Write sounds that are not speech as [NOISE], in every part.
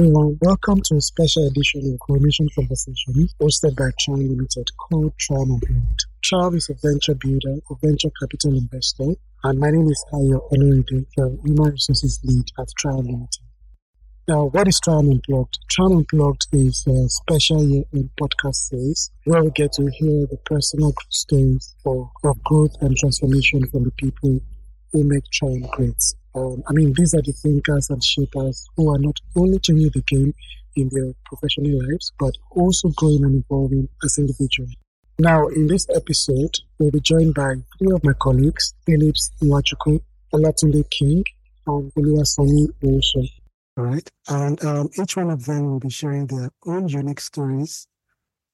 Everyone. Welcome to a special edition of Coronation Conversation hosted by Trium Limited called Trium Unplugged. Trium is a venture builder, a venture capital investor, and my name is Ayo Onoride, the Human Resources Lead at Trium Limited. Now, what is Trium Unplugged? Trium Unplugged is a special year-end podcast series where we get to hear the personal stories of growth and transformation from the people who make Trium great. Um, I mean, these are the thinkers and shapers who are not only changing the game in their professional lives, but also growing and evolving as individuals. Now, in this episode, we'll be joined by three of my colleagues, Phillips Iwachuku, Olatunde King, and Oluwasomi also. All right. And um, each one of them will be sharing their own unique stories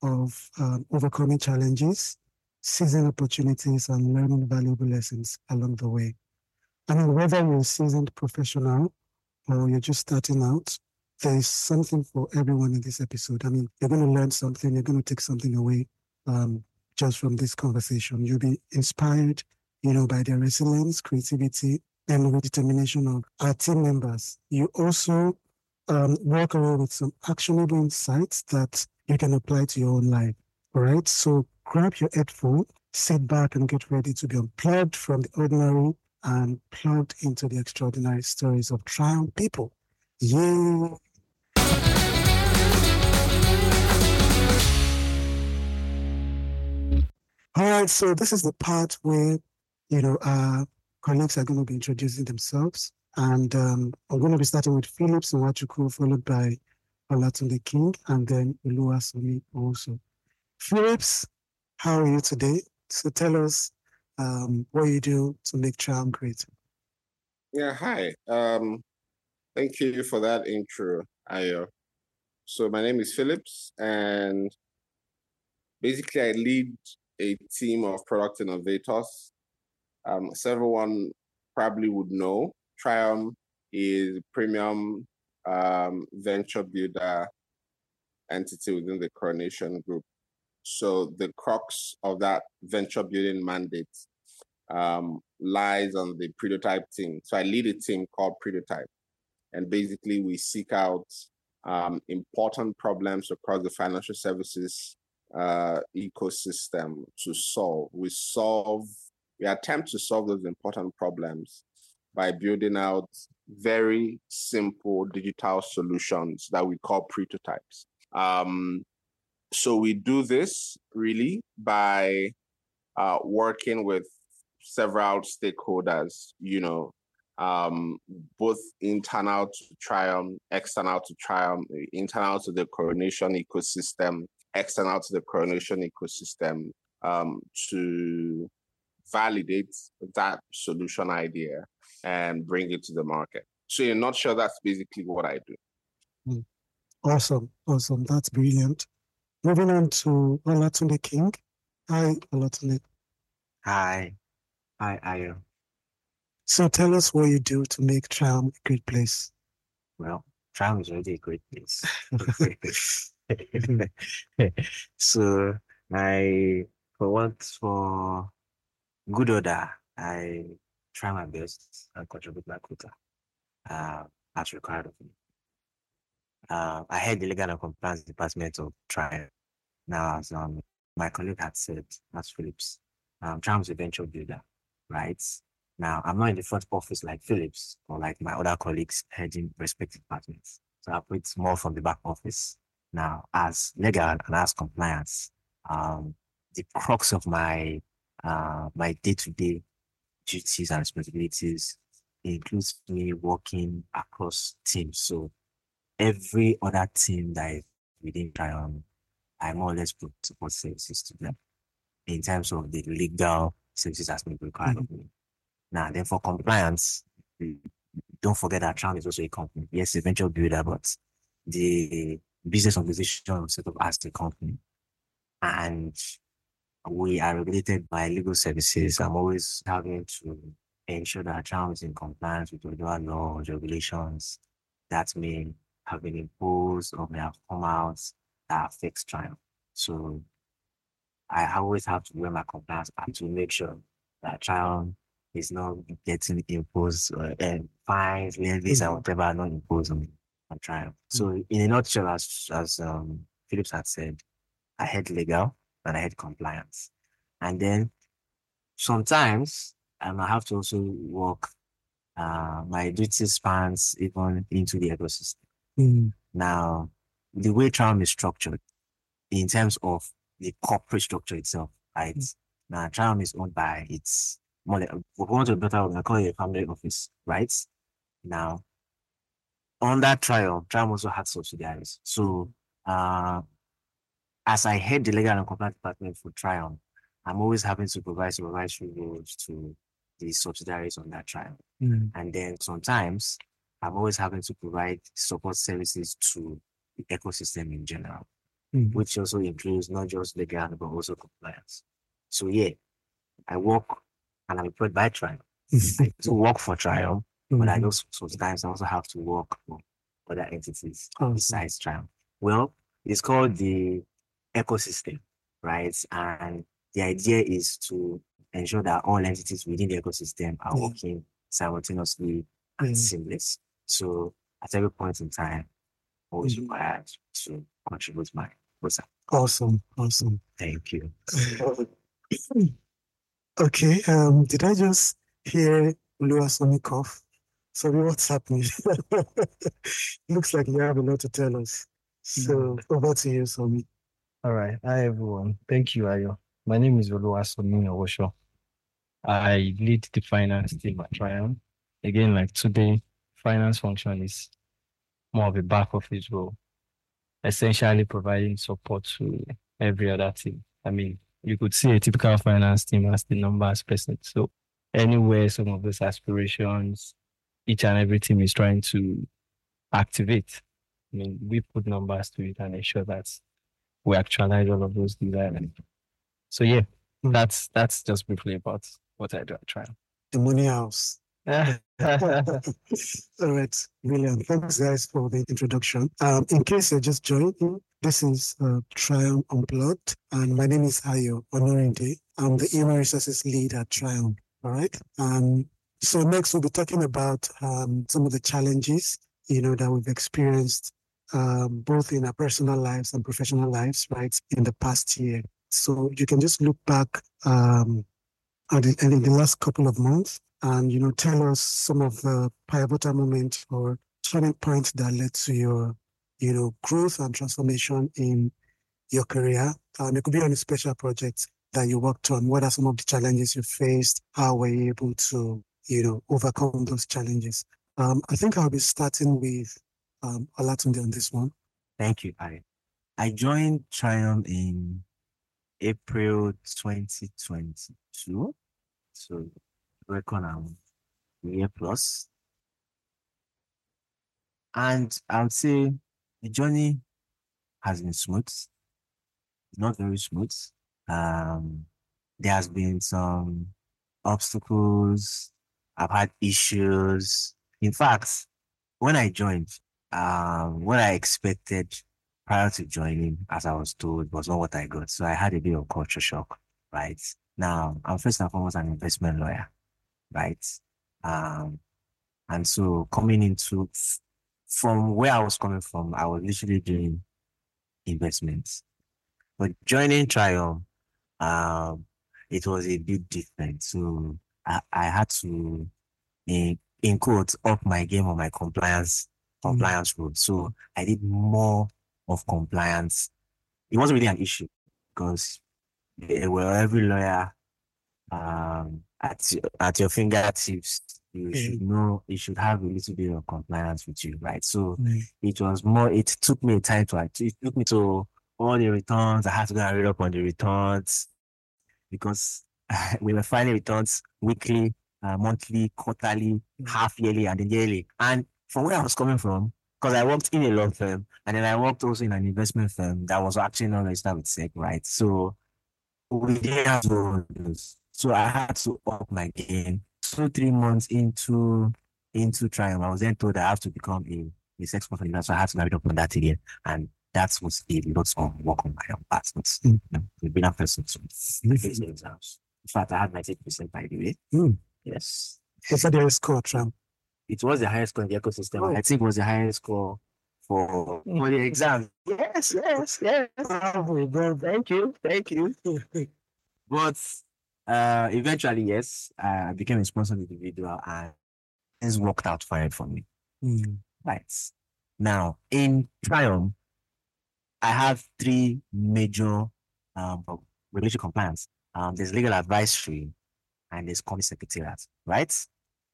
of um, overcoming challenges, seizing opportunities, and learning valuable lessons along the way. I mean, whether you're a seasoned professional or you're just starting out, there's something for everyone in this episode. I mean, you're going to learn something, you're going to take something away um, just from this conversation. You'll be inspired, you know, by the resilience, creativity, and the determination of our team members. You also um, walk away with some actionable insights that you can apply to your own life. All right. So grab your headphone, sit back, and get ready to be unplugged from the ordinary and plugged into the extraordinary stories of Trium people. All right, so this is the part where, you know, our colleagues are going to be introducing themselves. And um, I'm going to be starting with Phillips Iwachuku, followed by Olatunde King, and then Oluwasomi also. Phillips, how are you today? So tell us um, what you do to make Trium great. Yeah, hi. Um, thank you for that intro, Ayo. So my name is Phillips, and basically I lead a team of product innovators. Um, as everyone probably would know, Trium is premium um, venture builder entity within the Coronation Group. So the crux of that venture building mandate um, lies on the prototype team. So I lead a team called Prototype, and basically we seek out um, important problems across the financial services uh, ecosystem to solve. We solve, we attempt to solve those important problems by building out very simple digital solutions that we call prototypes. Um, so we do this really by uh, working with several stakeholders, you know, um, both internal to Trium, external to Trium, internal to the coronation ecosystem, external to the coronation ecosystem, um, to validate that solution idea and bring it to the market. So, in a nutshell, that's basically what I do. Hmm. Awesome, awesome. That's brilliant. Moving on to Olatunde King. Hi, Olatunde. Hi. Hi, Ayo. So tell us what you do to make Trium a great place. Well, Trium is already a great place. [LAUGHS] [LAUGHS] so I, for what, for good order, I try my best and contribute my quota uh, as required of me. Uh, I head the legal and compliance department of Trium. Now, as um, my colleague had said, as Phillips, um, Trium's a venture builder, right? Now, I'm not in the front office like Phillips or like my other colleagues heading respective departments. So I operate more from the back office. Now, as legal and as compliance, um, the crux of my uh, my day-to-day duties and responsibilities includes me working across teams. So every other team that is within Trium, I more or less put support services to them in terms of the legal services that's been required mm-hmm. of me. Now, then for compliance, don't forget that Trium is also a company. Yes, a venture builder, but the business organization set up as a company. And we are regulated by legal services. I'm always having to ensure that Trium is in compliance with whatever laws, regulations that may have been imposed or may have come out that affects Trium. So I always have to wear my compliance and to make sure that Trium is not getting imposed uh, fines, levies, and whatever are not imposed on Trium. So in a nutshell, as as um, Phillips had said, I had legal and I had compliance, and then sometimes um, I have to also work. Uh, my duty spans even into the ecosystem. Mm. Now, the way Trium is structured, in terms of the corporate structure itself, right? Now, Trium is owned by its more like, for want to a better I call it a family office, right? Now, on that trial, Trium also had subsidiaries. So, uh, as I head the legal and compliance department for Trium, I'm always having to provide supervisory roles to the subsidiaries on that trial. Mm. And then sometimes I'm always having to provide support services to the ecosystem in general, Mm. which also includes not just the legal but also compliance. So yeah, I work and I'm employed by Trium. [LAUGHS] I do work for Trium, but I Mhm. know sometimes I also have to work for other entities Awesome. besides Trium. Well, it's called the ecosystem, right? And the idea is to ensure that all entities within the ecosystem are Yeah. working simultaneously and Mm. seamless. So at every point in time, always Mhm. required to contribute my what's up. Awesome. Awesome. Thank you. [LAUGHS] Okay. Um, did I just hear Oluwasomi cough? Sorry, what's happening? [LAUGHS] Looks like you have a lot to tell us. So over to you, Somi. All right. Hi, everyone. Thank you, Ayo. My name is Oluwasomi Owosho. I lead the finance team at Trium. Again, like today, finance function is more of a back office role, essentially providing support to every other team. I mean, you could see a typical finance team as the numbers person. So anywhere some of those aspirations, each and every team is trying to activate. I mean, we put numbers to it and ensure that we actualize all of those desires. So yeah, Mm. that's that's just briefly about what I do at Trium. The Money House. [LAUGHS] [LAUGHS] All right, brilliant. Thanks, guys, for the introduction. Um, in case you're just joining, this is uh, Trium Unplugged, and my name is Ayo Honorinde. I'm the human resources lead at Trium. All right. Um, so next we'll be talking about um, some of the challenges you know that we've experienced um, both in our personal lives and professional lives, right, in the past year. So you can just look back um, at the, in the last couple of months and you know tell us some of the pivotal moments or turning points that led to your you know growth and transformation in your career. Um, it could be on a special project that you worked on. What are some of the challenges you faced? How were you able to you know overcome those challenges? Um, i think i'll be starting with um, Olatunde on this one. Thank you. I I joined Trium in April 2022. So a year plus. And I would say the journey has been smooth. Not very smooth. Um there has been some obstacles. I've had issues. In fact, when I joined, um, what I expected prior to joining, as I was told, was not what I got. So I had a bit of culture shock, right? Now, I'm first and foremost an investment lawyer, right? Um, and so coming into from where I was coming from, I was literally doing investments. But joining Trium, um, it was a bit different. So I, I had to, in, in quotes, up my game on my compliance compliance role. So I did more of compliance. It wasn't really an issue because eh, well, every lawyer um, at your, at your fingertips, you should know you should have a little bit of compliance with you, right? So it was more. It took me time to it took me to all the returns. I had to go and read up on the returns because [LAUGHS] we were filing returns weekly, uh, monthly, quarterly, half yearly, and then yearly. And from where I was coming from, because I worked in a law firm and then I worked also in an investment firm that was actually not registered with SEC, right? So we didn't have those. So I had to up my game. Two, three months into into Trium, I was then told I have to become a, a sex offender. So I had to read up on that again. And that was a lot of work on my own part. But Mm. we've been a person so face the exams. In fact, I had 98% by the way. Mm. Yes. what's the highest score Trump? It was the highest score in the ecosystem. Oh. I think it was the highest score for for the exam. Yes, yes, yes. Oh, bro, thank you, thank you. [LAUGHS] But uh, eventually, yes, I became a responsible individual and things worked out fine for me. Mm. Right. Now, in Trium, I have three major um, regulatory compliance. Um, there's legal advisory and there's company secretariat, right?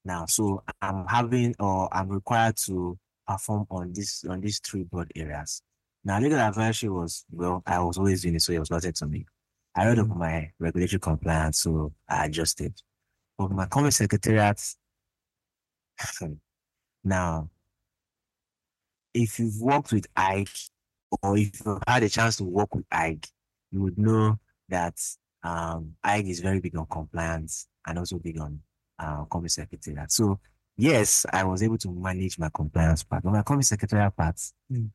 Now, so I'm having or I'm required to perform on this on these three broad areas. Now, legal advisory was well, I was always doing it, so it was nothing to me. I read up my regulatory compliance, so I adjusted. But my company secretariat, [LAUGHS] now, if you've worked with Ike or if you've had a chance to work with Ike, you would know that um, Ike is very big on compliance and also big on uh, company secretariat. So yes, I was able to manage my compliance part, but my company secretariat part, Mm.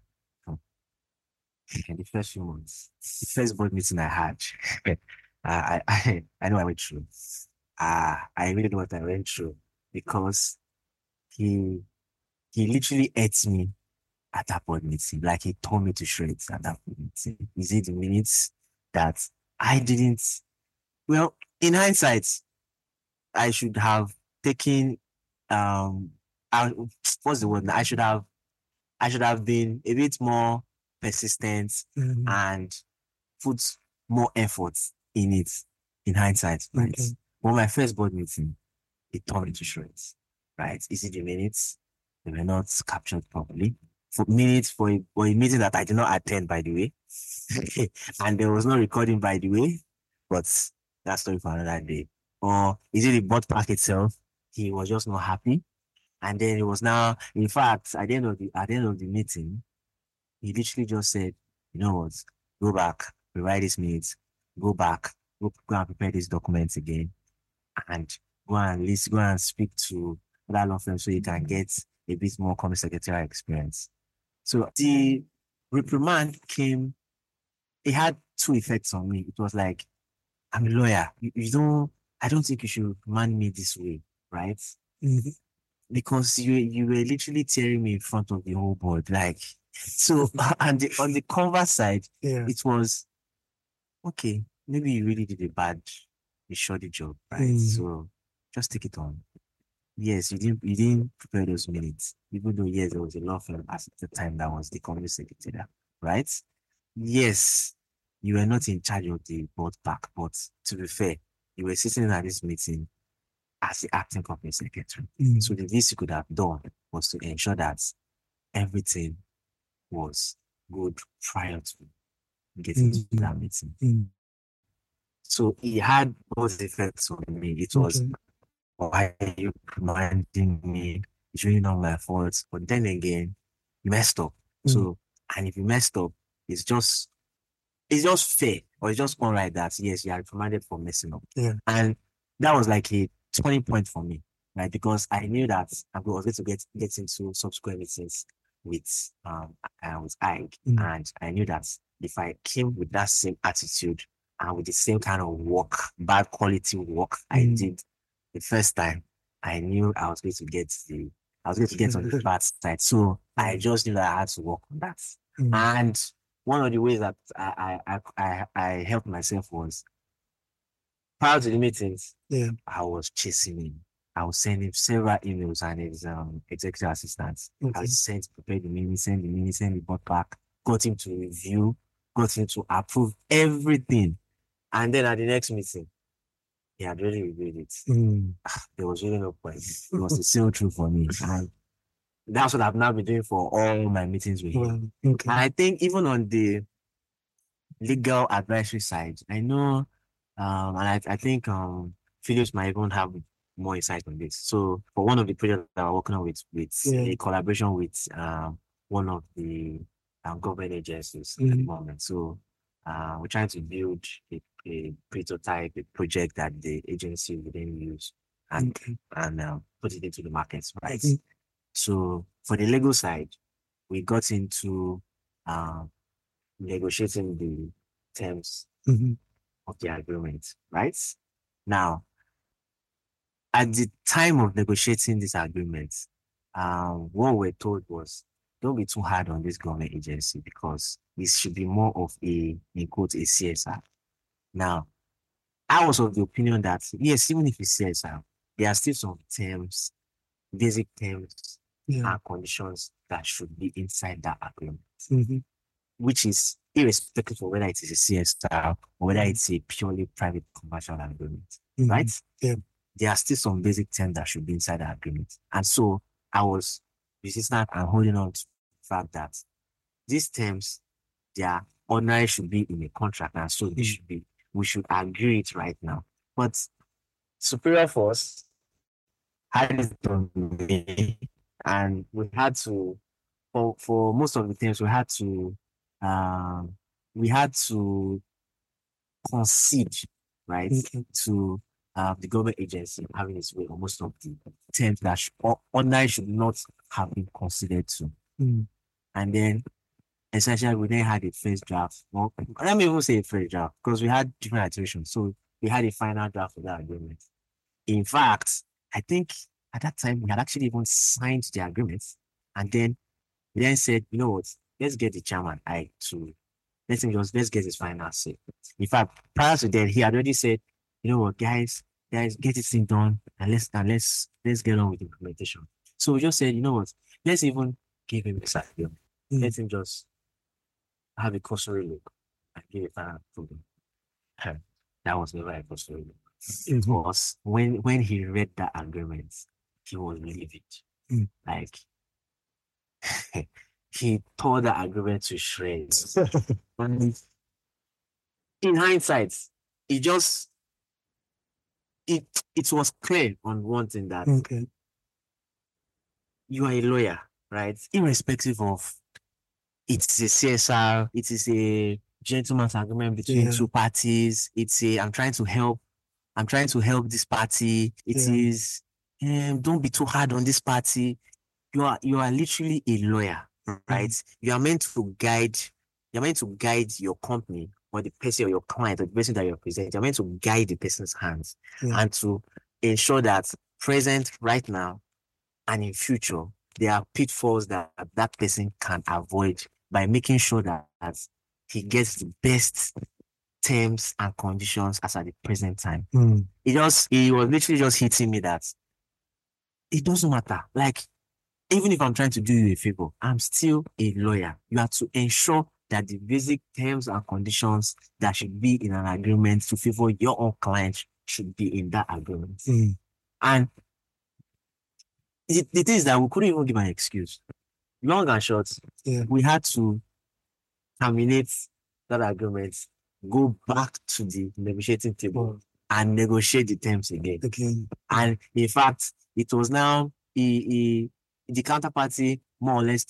In the first few months, the first board meeting I had, [LAUGHS] uh, I, I I know I went through. Uh, I really know what I went through because he he literally ate me at that board meeting. Like he told me to shreds at that board meeting. Is it the minutes that I didn't? Well, in hindsight, I should have taken um I, what's the word? I should have I should have been a bit more persistent Mm. and put more effort in it in hindsight, right? Okay. But my first board meeting, it tore me to shreds, right? Is it the minutes? They were not captured properly. For minutes for a, for a meeting that I did not attend, by the way. [LAUGHS] and there was no recording, by the way. But that's story for another day. Or is it the board pack itself? He was just not happy. And then it was now, in fact, at the end of the at the end of the meeting, he literally just said, you know what, go back, rewrite these minutes, go back, go, go and prepare these documents again, and go and list, go and speak to that law firm so you can get a bit more company secretarial experience. So the reprimand came, it had two effects on me. It was like, I'm a lawyer. You, you don't, I don't think you should reprimand me this way, right? Mhm. because you you were literally tearing me in front of the whole board. Like so [LAUGHS] and the, on the converse side, Yeah. it was okay, maybe you really did a bad a shoddy job, right? Mm. So just take it on. Yes, you didn't you didn't prepare those minutes, even though yes, there was a law firm at the time that was the company secretary, right? Yes, you were not in charge of the board pack, but to be fair, you were sitting at this meeting as the acting company secretary. Mm. So the least you could have done was to ensure that everything was good prior to getting to Mhm. that meeting. Mm. So it had both effects on me. It was Okay. why are you reminding me? It's really not my fault. But then again, you messed up. Mm. So and if you messed up, it's just it's just fair or it's just alright that yes, you are reprimanded for messing up. Yeah. And that was like a turning point for me, right? Because I knew that I was going to get get into subsequent meetings with um uh, with Ike, Mm. and I knew that if I came with that same attitude and with the same kind of work, bad quality work I Mm. did the first time, I knew I was going to get the I was going to get on the [LAUGHS] bad side. So I just knew that I had to work on that. Mm. And one of the ways that I I I, I, I helped myself was prior to the meetings, Yeah. I was chasing him. I was sending several emails and his um, executive assistants. I Okay. sent, prepared the minutes, send the minutes, send the board back, got him to review, got him to approve everything. And then at the next meeting, he had really reviewed it. Mm. There was really no point. It was sail through for me. And that's what I've now been doing for all my meetings with him. Okay. And I think even on the legal advisory side, I know, um, and I, I think um, Philips might even have more insight on this. So for one of the projects that we're working on with, with Yeah. a collaboration with um, one of the um, government agencies at the Mhm. moment. So uh, we're trying to build a, a prototype, a project that the agency will then use and Okay. and uh, put it into the markets, right? Mhm. So for the legal side, we got into uh, negotiating the terms Mhm. of the agreement, right? Now, at the time of negotiating this agreement, um, what we're told was don't be too hard on this government agency because this should be more of a, in quote, a CSR. Now, I was of the opinion that, yes, even if it's CSR, there are still some terms, basic terms Yeah. and conditions that should be inside that agreement, Mhm. which is irrespective of whether it is a CSR or whether Mhm. it's a purely private commercial agreement, Mhm. right? Yeah. There are still some basic terms that should be inside the agreement. And so I was resistant and holding on to the fact that these terms, they are ordinary should be in a contract, and so they should be. We should agree it right now. But superior force had it on me, and we had to for for most of the things we had to um we had to concede right Okay. to uh, the government agency having its way on most of the terms that sh- or online should not have been considered to. Mm. And then essentially we then had a first draft. Well, let me even say a first draft because we had different iterations. So we had a final draft of that agreement. In fact, I think at that time we had actually even signed the agreement and then we then said, you know what, let's get the chairman I to let's him just let's get his final say. In fact, prior to that, he had already said, you know what, guys, guys, get this thing done and let's and let's let's get on with implementation. So we just said, you know what, let's even give him a salary. Mm. Let him just have a cursory look and give a final approval. Um, That was never a cursory look. It Mhm. was when when he read that agreement, he was livid. Mm. Like [LAUGHS] he tore the agreement to shreds. [LAUGHS] In hindsight, he just it it was clear on one thing that Okay. you are a lawyer, right? Irrespective of it's a CSR, it is a gentleman's agreement between Yeah. two parties. It's a I'm trying to help, I'm trying to help this party. It Yeah. is um, don't be too hard on this party. You are you are literally a lawyer, right? You are meant to guide, you're meant to guide your company or the person or your client or the person that you're presenting. You're meant to guide the person's hands Yeah. and to ensure that present right now and in future there are pitfalls that that person can avoid by making sure that, he gets the best terms and conditions as at the present time Mm. it just it was literally just hitting me that it doesn't matter like even if i'm trying to do you a favor i'm still a lawyer you have to ensure that the basic terms and conditions that should be in an agreement to favor your own client should be in that agreement Mm. and the, the thing is that we couldn't even give an excuse. Long and short, Yeah. we had to terminate that agreement, go back to the negotiating table Well, and negotiate the terms again. again. And in fact, it was now he, he, the counterparty more or less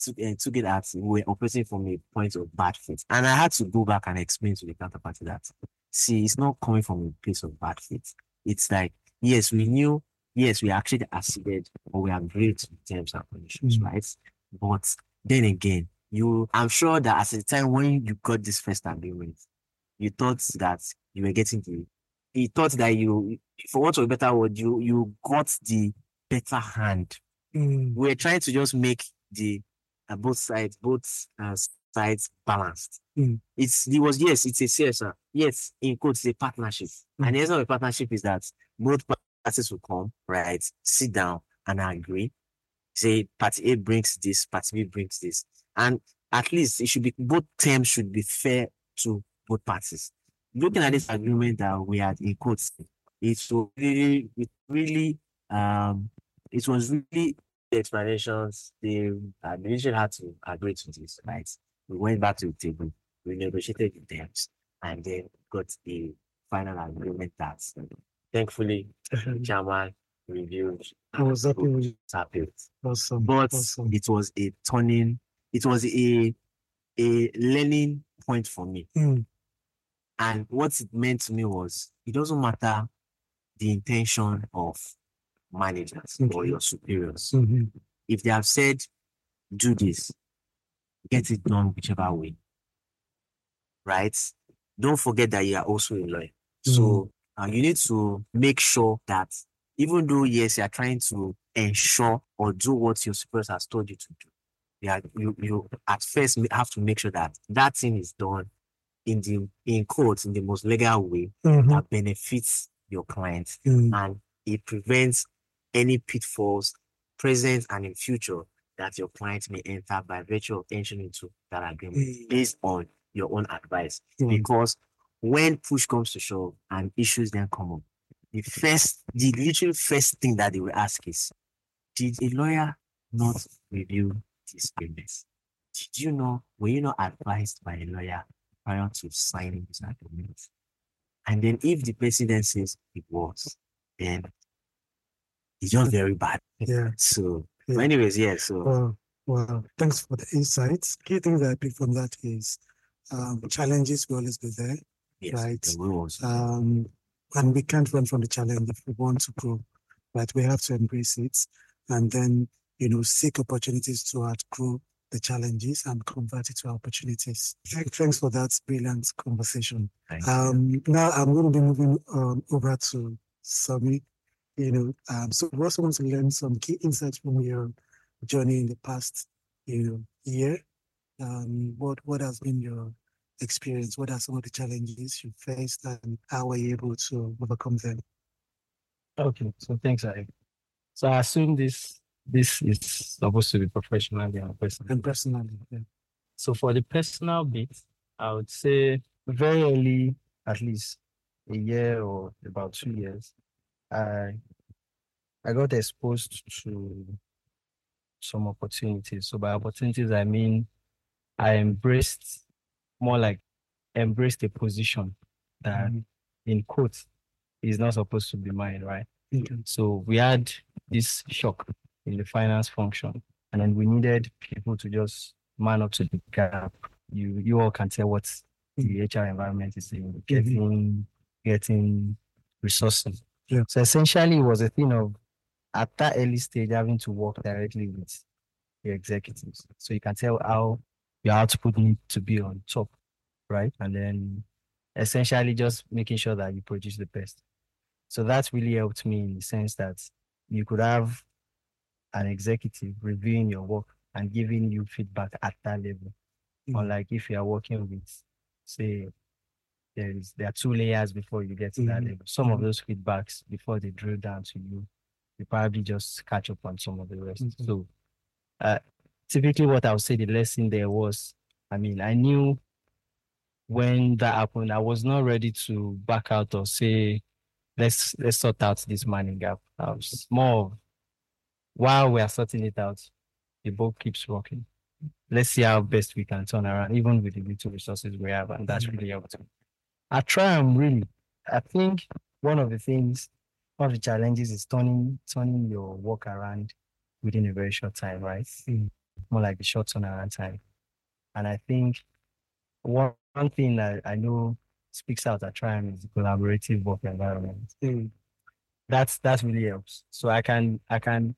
to, uh, took it as we were operating from a point of bad faith. And I had to go back and explain to the counterparty that, see, it's not coming from a place of bad faith. It's like, yes, we knew, yes, we actually acceded or we agreed to the terms and conditions, Mm. right? But then again, you, I'm sure that at the time when you got this first agreement, you thought that you were getting the, you thought that you, for want of a better word, you, you got the better hand Mm. we're trying to just make the uh, both sides both uh, sides balanced. Mm. It's it was yes, it's a CSR. Yes, in quotes, it's a partnership. Mm. And the essence of a partnership is that both parties will come, right, sit down and agree. Say party A brings this, party B brings this. And at least it should be both terms should be fair to both parties. Looking at this agreement that we had in quotes, it was really, it really um it was really the explanations, the administration had to agree to this, right? We went back to the table, we negotiated the terms, and then got the final agreement that thankfully [LAUGHS] chairman reviewed. I was happy with it. was. Awesome. But awesome. it was a turning, it was a a learning point for me. Mm. And what it meant to me was it doesn't matter the intention of managers or your superiors. Mhm. If they have said, do this, get it done whichever way. Right? Don't forget that you are also a lawyer. So uh, you need to make sure that even though, yes, you are trying to ensure or do what your superiors has told you to do, yeah, you you at first have to make sure that that thing is done in the in court in the most legal way Mhm. that benefits your client Mm. and it prevents any pitfalls present and in future that your client may enter by virtue of entering into that agreement Mm. based on your own advice. Mm. Because when push comes to shove and issues then come up, the first, the literal first thing that they will ask is, did a lawyer not review this agreement? Did you know, were you not advised by a lawyer prior to signing this agreement? And then if the person then says it was, then it's just very bad. Yeah. So, Yeah. anyways, yeah. So, Wow. Wow. Thanks for the insights. Key thing that I pick from that is um, challenges will always be there. yes, right. Um, and we can't run from the challenge if we want to grow, right? We have to embrace it and then, you know, seek opportunities to outgrow the challenges and convert it to opportunities. Thank- Thanks for that brilliant conversation. Um, now I'm going to be moving um, over to Sami. You know, um, so we also want to learn some key insights from your journey in the past, you know, year. Um, what what has been your experience? What are some of the challenges you faced, and how were you able to overcome them? Okay, so thanks, I. So I assume this this is supposed to be professional and personal. And personally, yeah. So for the personal bit, I would say very early, at least a year or about two years, I I got exposed to some opportunities. So by opportunities, I mean I embraced more like embraced a position that Mhm. in quotes is not supposed to be mine, right? Okay. So we had this shock in the finance function, and then we needed people to just man up to the gap. You you all can tell what the HR environment is in, getting getting resources. Yeah. So essentially, it was a thing of at that early stage having to work directly with the executives, so you can tell how your output needs to be on top, right? And then essentially just making sure that you produce the best. So that really helped me in the sense that you could have an executive reviewing your work and giving you feedback at that level. Mm. Unlike if you are working with, say, there is there are two layers before you get to that Mhm. level. Some of those feedbacks before they drill down to you, you probably just catch up on some of the rest. Mhm. So uh typically what I would say the lesson there was, I mean, I knew when that happened, I was not ready to back out or say, let's let's sort out this money gap. I was more of while we are sorting it out, the boat keeps rocking. Let's see how best we can turn around, even with the little resources we have, and that's really helped. I try and really, I think one of the things, one of the challenges is turning turning your work around within a very short time, right? More like the short turnaround time. And I think one, one thing that I know speaks out at Trium is collaborative work environment. Mm. That's that really helps. So I can I can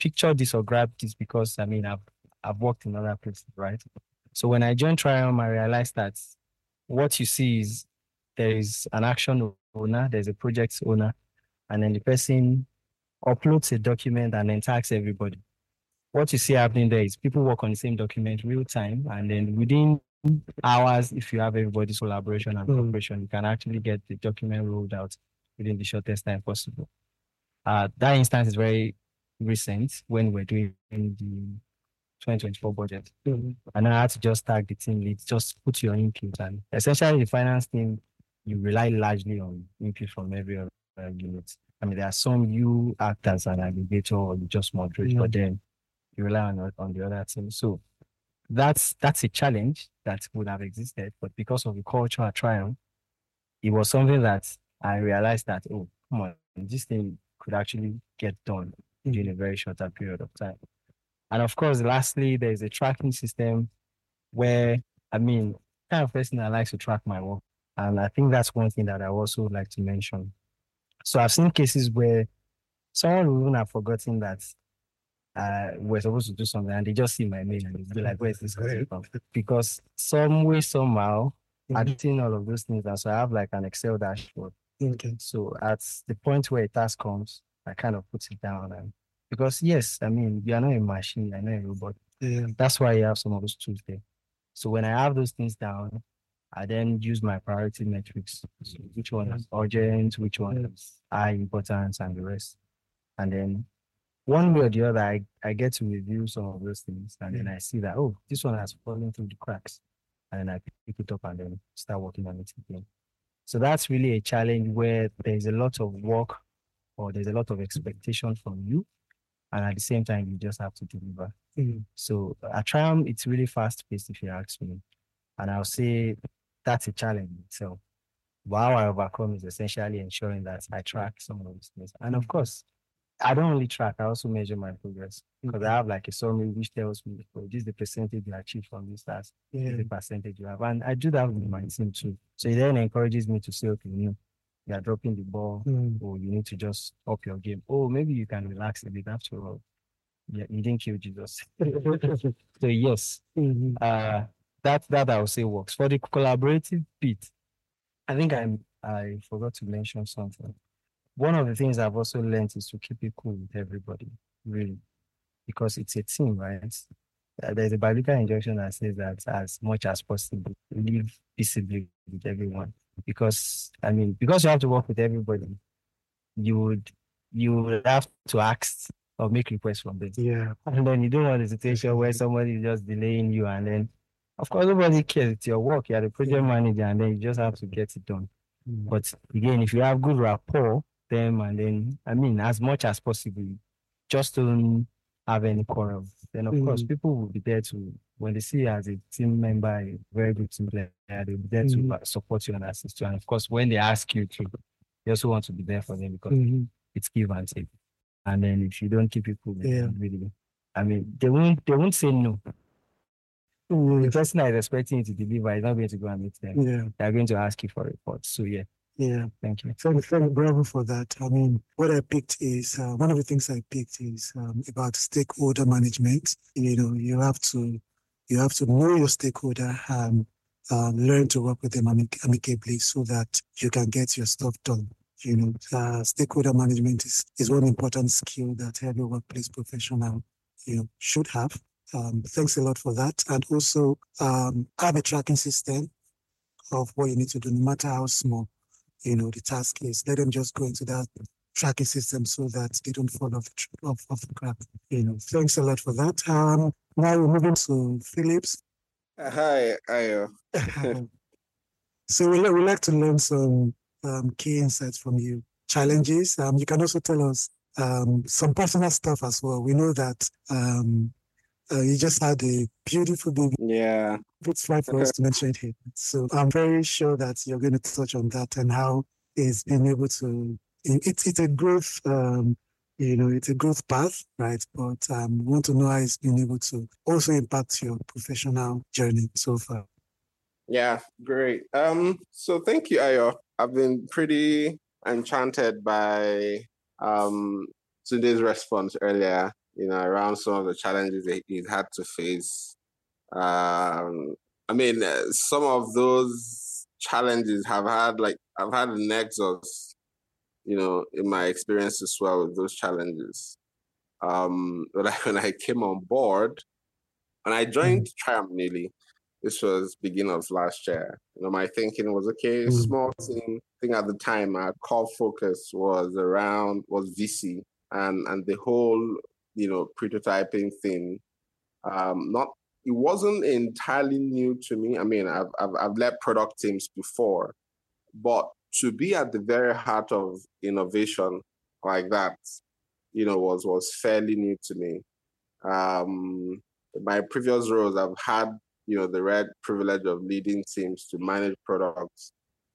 picture this or grab this because I mean I've I've worked in other places, right? So when I joined Trium, I realized that what you see is there is an action owner, there's a project owner, and then the person uploads a document and then tags everybody. What you see happening there is people work on the same document real time, and then within hours, if you have everybody's collaboration and Mm. cooperation, you can actually get the document rolled out within the shortest time possible. Uh, that instance is very recent when we're doing the 2024 budget. Mm. And I had to just tag the team lead, just put your input. And essentially, the finance team, you rely largely on input from every other unit. I mean, there are some you act as an aggregator or you just moderate, but then you rely on, on the other team. So that's that's a challenge that would have existed, but because of the culture at Trium, it was something that I realized that oh, come on, this thing could actually get done hmm. in a very shorter period of time. And of course, lastly, there's a tracking system where I mean, kind of person that likes to track my work, and I think that's one thing that I also like to mention. So I've seen cases where someone even have forgotten that uh, we're supposed to do something and they just see my mail and they'll be like, where's this coming from? Because some way, somehow, I've Mhm. seen all of those things. And so I have like an Excel dashboard. Okay. So at the point where a task comes, I kind of put it down and because yes, I mean, you are not a machine, you're not a robot. Yeah. That's why you have some of those tools there. So when I have those things down, I then use my priority metrics. So which one is urgent, which one is high importance, and the rest. And then one way or the other, I, I get to review some of those things. And then I see that, oh, this one has fallen through the cracks. And then I pick it up and then start working on it again. So that's really a challenge where there's a lot of work or there's a lot of expectation from you. And at the same time, you just have to deliver. Mm-hmm. So at Trium, it's really fast paced if you ask me. And I'll say that's a challenge itself. But how I overcome is essentially ensuring that I track some of those things. And of course, I don't only track, I also measure my progress because mm-hmm. I have like a summary which tells me oh, this is the percentage you achieved from this task, yeah. this is the percentage you have. And I do that with my team too. So it then encourages me to say, okay, you know, you are dropping the ball, mm. or you need to just up your game. Oh, maybe you can relax a bit after all. Yeah, you didn't kill Jesus. [LAUGHS] so yes, mm-hmm. uh, that that I would say works for the collaborative bit. I think I'm I forgot to mention something. One of the things I've also learned is to keep it cool with everybody, really, because it's a team, right? Uh, there's a biblical injunction that says that as much as possible, live peaceably with everyone. Because I mean, because you have to work with everybody, you would you would have to ask or make requests from them. Yeah. And then you don't want a situation where somebody is just delaying you and then of course nobody cares. It's your work. You're the project manager and then you just have to get it done. Mm. But again, if you have good rapport them and then I mean as much as possible, just don't have any quarrel. Then of mm. course people will be there to when they see you as a team member, a very good team player, they'll be there mm. to support you and assist you. And of course, when they ask you to, you also want to be there for them because mm-hmm. it's give and take. And then if you don't keep people, yeah. really, I mean, they won't they won't say no. Mm. The person that is expecting you to deliver is not going to go and meet them. Yeah. They're going to ask you for reports. So yeah. Yeah. Thank you. So, thank you, bravo for that. I mean, what I picked is uh, one of the things I picked is um, about stakeholder management. You know, you have to you have to know your stakeholder and uh, learn to work with them amic- amicably so that you can get your stuff done. You know, uh, stakeholder management is, is one important skill that every workplace professional you know should have. Um, thanks a lot for that, and also um, have a tracking system of what you need to do, no matter how small you know, the task is. Let them just go into that tracking system so that they don't fall off the, off, off the crap. You know, thanks a lot for that. Um, now we're moving to Phillips. Uh, hi, Ayo. [LAUGHS] so we we like to learn some um, key insights from you. Challenges. Um, you can also tell us um, some personal stuff as well. We know that um, uh, you just had a beautiful baby. Yeah. It's right for us to mention it here. So I'm very sure that you're going to touch on that and how it's been able to, it's, it's a growth, um, you know, it's a growth path, right? But um, we want to know how it's been able to also impact your professional journey so far. Yeah, great. Um, so thank you, Ayo. I've been pretty enchanted by um today's response earlier you know, around some of the challenges that he's had to face. Um, I mean, uh, some of those challenges have had like I've had an nexus, you know, in my experience as well with those challenges. Um, [LAUGHS] but I, when I came on board, when I joined mm. Trium nearly, this was beginning of last year. You know, my thinking was okay, mm. small team. I think at the time our core focus was around was VC and and the whole you know, prototyping thing. Um, not it wasn't entirely new to me. I mean, I've, I've I've led product teams before, but to be at the very heart of innovation like that, you know, was was fairly new to me. Um, my previous roles, I've had you know the red privilege of leading teams to manage products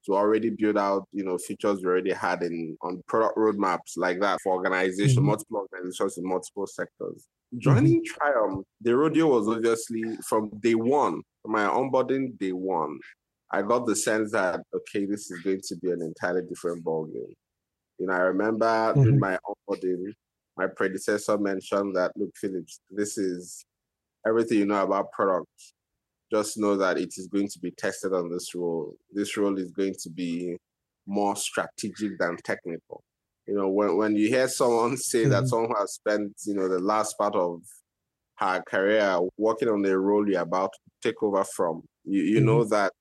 to already build out, you know, features we already had in on product roadmaps like that for organizations, mm-hmm. multiple organizations in multiple sectors. Joining mm-hmm. Trium, the rodeo was obviously from day one, from my onboarding day one. I got the sense that okay, this is going to be an entirely different ballgame. You know, I remember mm-hmm. during my onboarding, my predecessor mentioned that look, Phillips, this is everything you know about products just know that it is going to be tested on this role. This role is going to be more strategic than technical. You know, when, when you hear someone [LAUGHS] say mm-hmm. that someone has spent, you know, the last part of her career working on the role you're about to take over from, you, you mm-hmm. know that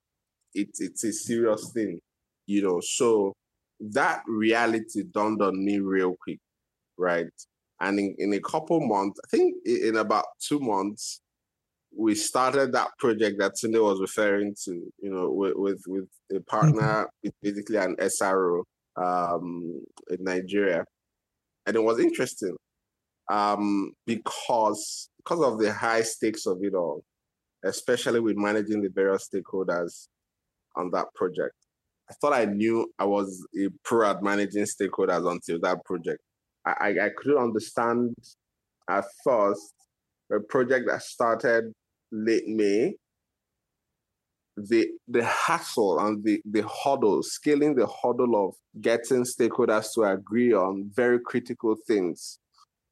it, it's a serious thing, you know. So that reality dawned on me real quick, right? And in, in a couple months, I think in about two months, we started that project that Tunde was referring to, you know, with with, with a partner, mm-hmm. basically an SRO um, in Nigeria, and it was interesting um, because because of the high stakes of it all, especially with managing the various stakeholders on that project. I thought I knew I was a pro at managing stakeholders until that project. I, I, I couldn't understand at first a project that started late May, the the hassle and the the hurdle, scaling the hurdle of getting stakeholders to agree on very critical things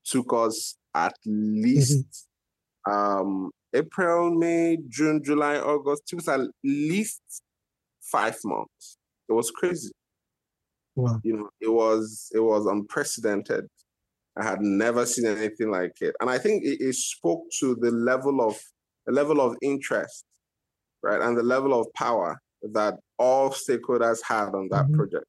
took us at least mm-hmm. um, April, May, June, July, August, took us at least five months. It was crazy. Wow. You know, it was it was unprecedented. I had never seen anything like it. And I think it, it spoke to the level of the level of interest, right, and the level of power that all stakeholders had on that mm-hmm. project.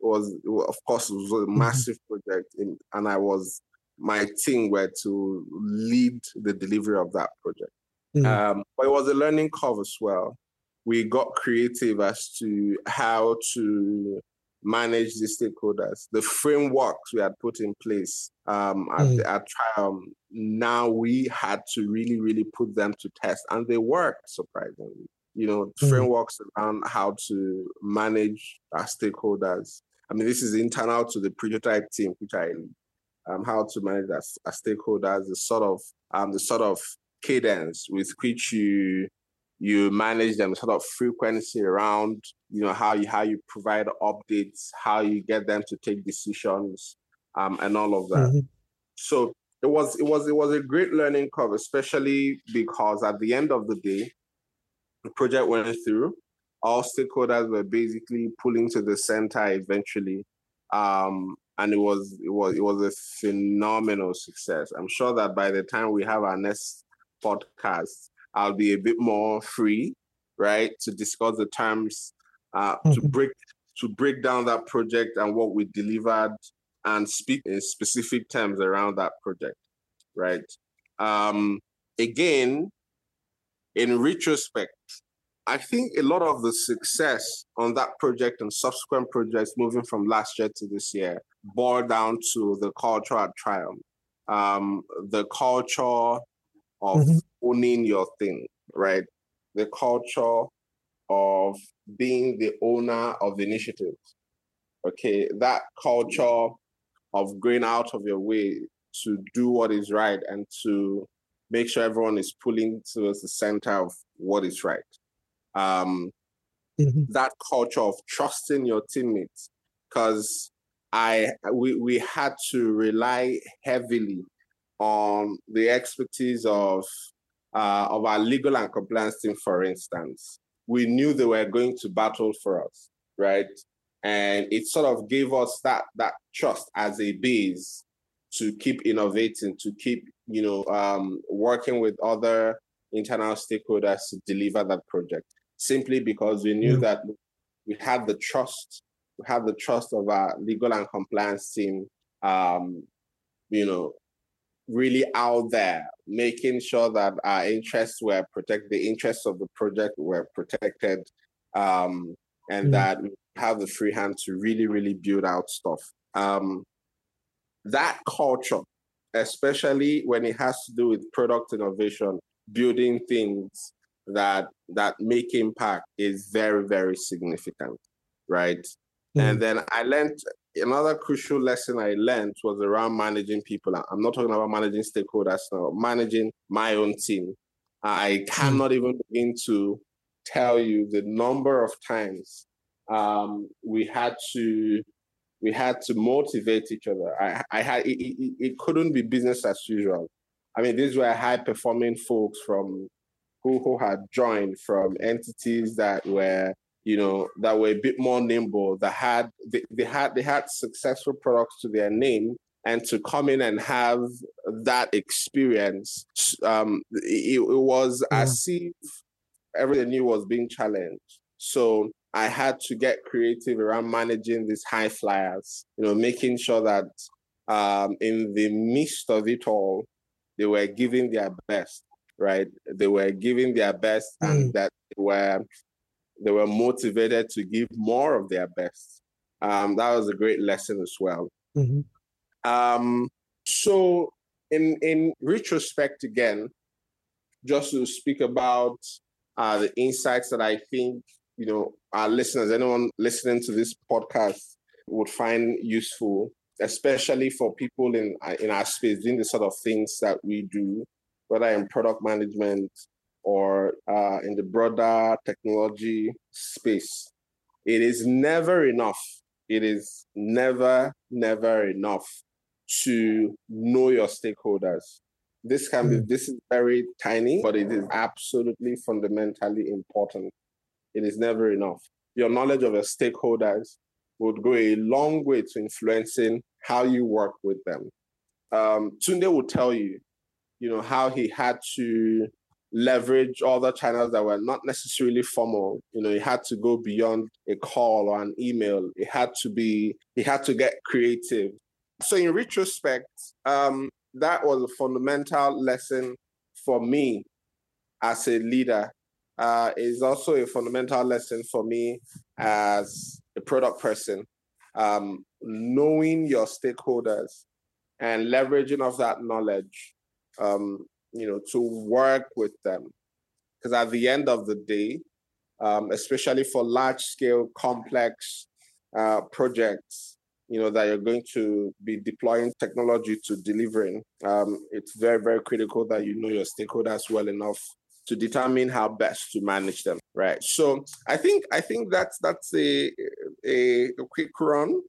It was, of course, it was a mm-hmm. massive project, in, and I was my team were to lead the delivery of that project. Mm-hmm. Um, but it was a learning curve as well. We got creative as to how to manage the stakeholders. The frameworks we had put in place um, at, mm. the, at Trium, now we had to really, really put them to test, and they worked surprisingly. You know, mm. frameworks around how to manage our stakeholders. I mean, this is internal to the prototype team, which I um, how to manage our, our stakeholders, the sort of um, the sort of cadence with which you you manage them sort of frequency around you know how you how you provide updates how you get them to take decisions um, and all of that mm-hmm. so it was it was it was a great learning curve especially because at the end of the day the project went through all stakeholders were basically pulling to the center eventually um, and it was it was it was a phenomenal success i'm sure that by the time we have our next podcast I'll be a bit more free, right, to discuss the terms, uh, mm-hmm. to break to break down that project and what we delivered, and speak in specific terms around that project, right. Um, again, in retrospect, I think a lot of the success on that project and subsequent projects moving from last year to this year boiled down to the culture at Trium. Um, the culture of mm-hmm. owning your thing, right? The culture of being the owner of the initiative. Okay, that culture of going out of your way to do what is right and to make sure everyone is pulling towards the center of what is right. Um, mm-hmm. That culture of trusting your teammates, because I we we had to rely heavily on the expertise of uh, of our legal and compliance team, for instance. We knew they were going to battle for us, right? And it sort of gave us that that trust as a base to keep innovating, to keep you know um, working with other internal stakeholders to deliver that project. Simply because we knew that we had the trust, we had the trust of our legal and compliance team, um, you know, really out there, making sure that our interests were protected, the interests of the project were protected, um, and mm. that we have the free hand to really, really build out stuff. Um, that culture, especially when it has to do with product innovation, building things that that make impact, is very, very significant, right? Mm. And then I learned another crucial lesson I learned was around managing people. I'm not talking about managing stakeholders now, managing my own team. I cannot even begin to tell you the number of times um, we had to we had to motivate each other. I, I had it, it, it couldn't be business as usual. I mean, these were high performing folks from who who had joined from entities that were you know, that were a bit more nimble, that had they, they had they had successful products to their name, and to come in and have that experience, um, it, it was mm. as if everything new was being challenged. So I had to get creative around managing these high flyers, you know, making sure that um, in the midst of it all, they were giving their best, right? They were giving their best mm. and that they were they were motivated to give more of their best. Um, that was a great lesson as well. Mm-hmm. Um, so, in in retrospect, again, just to speak about uh, the insights that I think you know our listeners, anyone listening to this podcast, would find useful, especially for people in in our space doing the sort of things that we do, whether in product management or uh, in the broader technology space. It is never enough. It is never, never enough to know your stakeholders. This can be, hmm. this is very tiny, but it is absolutely fundamentally important. It is never enough. Your knowledge of your stakeholders would go a long way to influencing how you work with them. Um, Tunde will tell you, you know, how he had to leverage other channels that were not necessarily formal. You know, he had to go beyond a call or an email. It had to be, he had to get creative. So in retrospect, um, that was a fundamental lesson for me as a leader. Uh, is also a fundamental lesson for me as a product person. Um, knowing your stakeholders and leveraging of that knowledge um, you know, to work with them. Because at the end of the day, um, especially for large scale, complex uh, projects, you know, that you're going to be deploying technology to delivering, um, it's very, very critical that you know your stakeholders well enough to determine how best to manage them. Right. So I think I think that's that's a a, a quick run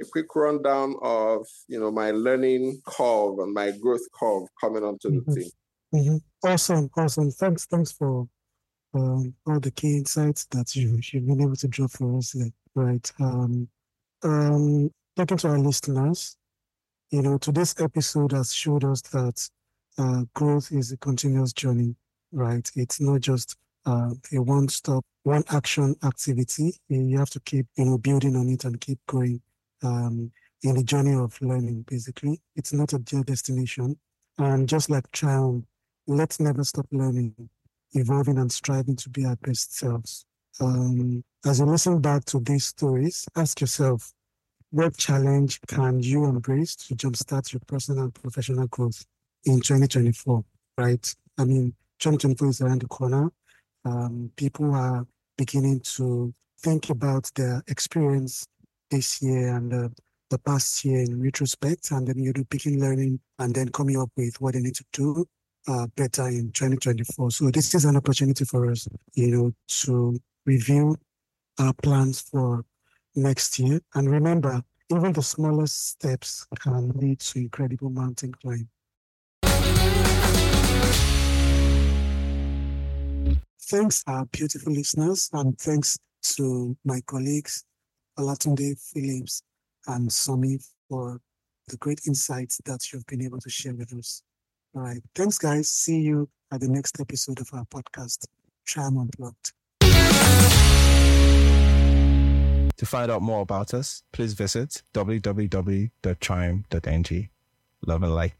a quick rundown of you know my learning curve and my growth curve coming onto mm-hmm. the team. Mm-hmm. Awesome, awesome. Thanks, thanks for um, all the key insights that you, you've been able to drop for us. There, right. Um, um, talking to our listeners, you know, today's episode has showed us that uh, growth is a continuous journey, right? It's not just uh, a one-stop, one-action activity. You have to keep, you know, building on it and keep going um, in the journey of learning. Basically, it's not a destination. And just like Trium let's never stop learning, evolving, and striving to be our best selves. Um, as you listen back to these stories, ask yourself, what challenge can you embrace to jumpstart your personal and professional growth in 2024, right? I mean, 2024 is around the corner. Um, people are beginning to think about their experience this year and uh, the past year in retrospect, and then you do picking learning and then coming up with what they need to do uh, better in 2024. So this is an opportunity for us, you know, to review our plans for next year. And remember, even the smallest steps can lead to incredible mountain climb. Thanks, our beautiful listeners, and thanks to my colleagues, Olatunde Phillips and Somi, for the great insights that you've been able to share with us. All right. Thanks, guys. See you at the next episode of our podcast, Trium Unplugged. To find out more about us, please visit www.chime.ng. Love and light.